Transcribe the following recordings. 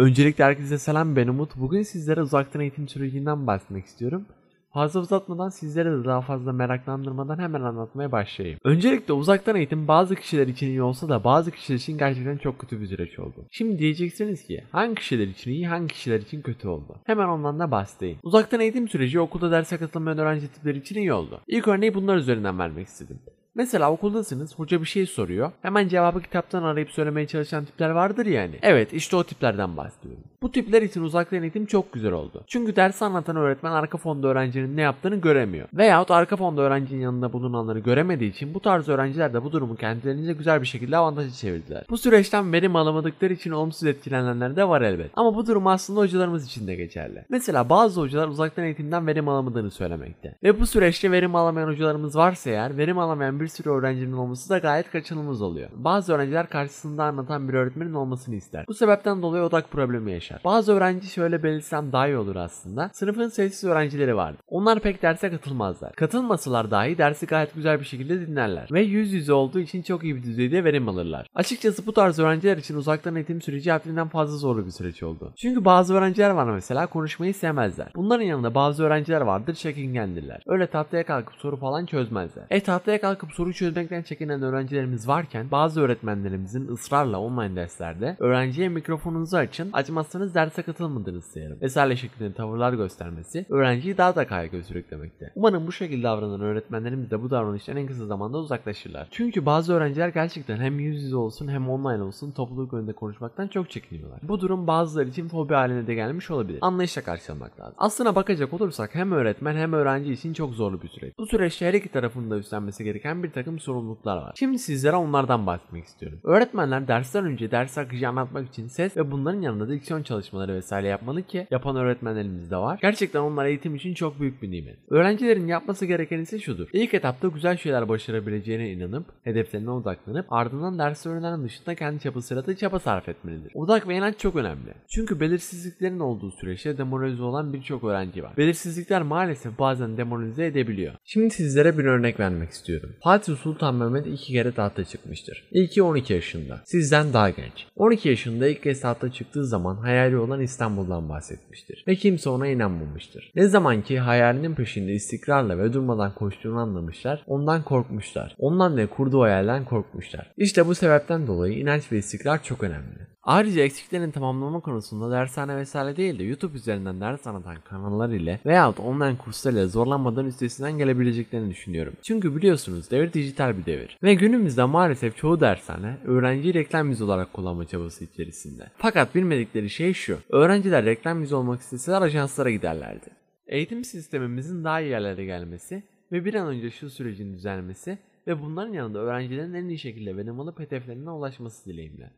Öncelikle herkese selam ben Umut. Bugün sizlere uzaktan eğitim sürecinden bahsetmek istiyorum. Fazla uzatmadan sizlere de daha fazla meraklandırmadan hemen anlatmaya başlayayım. Öncelikle uzaktan eğitim bazı kişiler için iyi olsa da bazı kişiler için gerçekten çok kötü bir süreç oldu. Şimdi diyeceksiniz ki hangi kişiler için iyi hangi kişiler için kötü oldu? Hemen ondan da bahsedeyim. Uzaktan eğitim süreci okulda derse katılmayan öğrenci tipleri için iyi oldu. İlk örneği bunlar üzerinden vermek istedim. Mesela okuldasınız, hoca bir şey soruyor. Hemen cevabı kitaptan arayıp söylemeye çalışan tipler vardır yani. Evet, işte o tiplerden bahsediyorum. Bu tipler için uzaktan eğitim çok güzel oldu. Çünkü dersi anlatan öğretmen arka fonda öğrencinin ne yaptığını göremiyor. Veyahut arka fonda öğrencinin yanında bulunanları göremediği için bu tarz öğrenciler de bu durumu kendilerine güzel bir şekilde avantajı çevirdiler. Bu süreçten verim alamadıkları için olumsuz etkilenenler de var elbet. Ama bu durum aslında hocalarımız için de geçerli. Mesela bazı hocalar uzaktan eğitimden verim alamadığını söylemekte. Ve bu süreçte verim alamayan hocalarımız varsa eğer verim alamayan bir sürü öğrencinin olması da gayet kaçınılmaz oluyor. Bazı öğrenciler karşısında anlatan bir öğretmenin olmasını ister. Bu sebepten dolayı odak problemi yaşar. Bazı öğrenci şöyle belirtsem daha iyi olur aslında. Sınıfın sessiz öğrencileri vardı. Onlar pek derse katılmazlar. Katılmasalar dahi dersi gayet güzel bir şekilde dinlerler. Ve yüz yüze olduğu için çok iyi bir düzeyde verim alırlar. Açıkçası bu tarz öğrenciler için uzaktan eğitim süreci haddinden fazla zorlu bir süreç oldu. Çünkü bazı öğrenciler var mesela konuşmayı sevmezler. Bunların yanında bazı öğrenciler vardır çekingendirler. Öyle tahtaya kalkıp soru falan çözmezler. E tahtaya kalkıp soru çözmekten çekinen öğrencilerimiz varken bazı öğretmenlerimizin ısrarla online derslerde öğrenciye mikrofonunuzu açın açmazsanız derse katılmadığınızı sayarım. Vesaire şeklinde tavırlar göstermesi öğrenciyi daha da kaygı sürüklemekte. Umarım bu şekilde davranan öğretmenlerimiz de bu davranıştan en kısa zamanda uzaklaşırlar. Çünkü bazı öğrenciler gerçekten hem yüz yüze olsun hem online olsun topluluk önünde konuşmaktan çok çekiniyorlar. Bu durum bazıları için fobi haline de gelmiş olabilir. Anlayışla karşılamak lazım. Aslına bakacak olursak hem öğretmen hem öğrenci için çok zorlu bir süreç. Bu süreçte her iki tarafın da üstlenmesi gereken bir takım sorumluluklar var. Şimdi sizlere onlardan bahsetmek istiyorum. Öğretmenler dersten önce ders akıcı anlatmak için ses ve bunların yanında diksiyon çalışmaları vesaire yapmalı ki yapan öğretmenlerimiz de var. Gerçekten onlar eğitim için çok büyük bir nimet. Öğrencilerin yapması gereken ise şudur. İlk etapta güzel şeyler başarabileceğine inanıp hedeflerine odaklanıp ardından ders öğrenen dışında kendi çapasıyla da çaba sarf etmelidir. Odak ve inanç çok önemli. Çünkü belirsizliklerin olduğu süreçte demoralize olan birçok öğrenci var. Belirsizlikler maalesef bazen demoralize edebiliyor. Şimdi sizlere bir örnek vermek istiyorum. Fatih Sultan Mehmet iki kere tahta çıkmıştır. İlki 12 yaşında. Sizden daha genç. 12 yaşında ilk kez tahta çıktığı zaman hayali olan İstanbul'dan bahsetmiştir. Ve kimse ona inanmamıştır. Ne zaman ki hayalinin peşinde istikrarla ve durmadan koştuğunu anlamışlar, ondan korkmuşlar. Ondan ve kurduğu hayalden korkmuşlar. İşte bu sebepten dolayı inanç ve istikrar çok önemli. Ayrıca eksiklerini tamamlama konusunda dershane vesaire değil de YouTube üzerinden ders anlatan kanallar ile veyahut online kurslar ile zorlanmadan üstesinden gelebileceklerini düşünüyorum. Çünkü biliyorsunuz devir dijital bir devir. Ve günümüzde maalesef çoğu dershane öğrenciyi reklam yüzü olarak kullanma çabası içerisinde. Fakat bilmedikleri şey şu. Öğrenciler reklam yüzü olmak isteseler ajanslara giderlerdi. Eğitim sistemimizin daha iyi yerlere gelmesi ve bir an önce şu sürecin düzelmesi ve bunların yanında öğrencilerin en iyi şekilde verim alıp hedeflerine ulaşması dileğimle.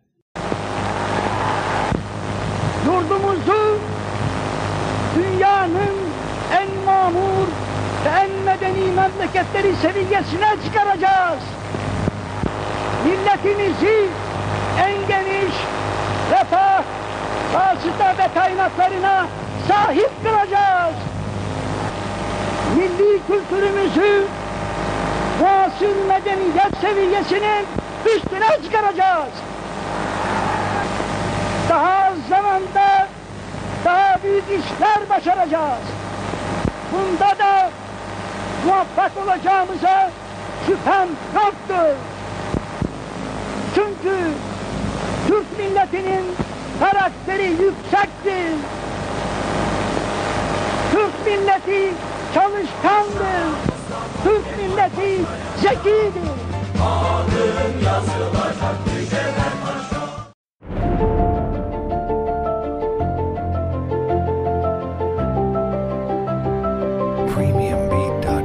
Yurdumuzu dünyanın en mamur ve en medeni memleketleri seviyesine çıkaracağız. Milletimizi en geniş refah, vasıta ve kaynaklarına sahip kılacağız. Milli kültürümüzü muasır medeniyet seviyesinin üstüne çıkaracağız daha az zamanda daha büyük işler başaracağız. Bunda da muvaffak olacağımıza şüphem yoktur. Çünkü Türk milletinin karakteri yüksektir. Türk milleti çalışkandır. Türk milleti zekidir. Adın yazılacak premiumbeat.com.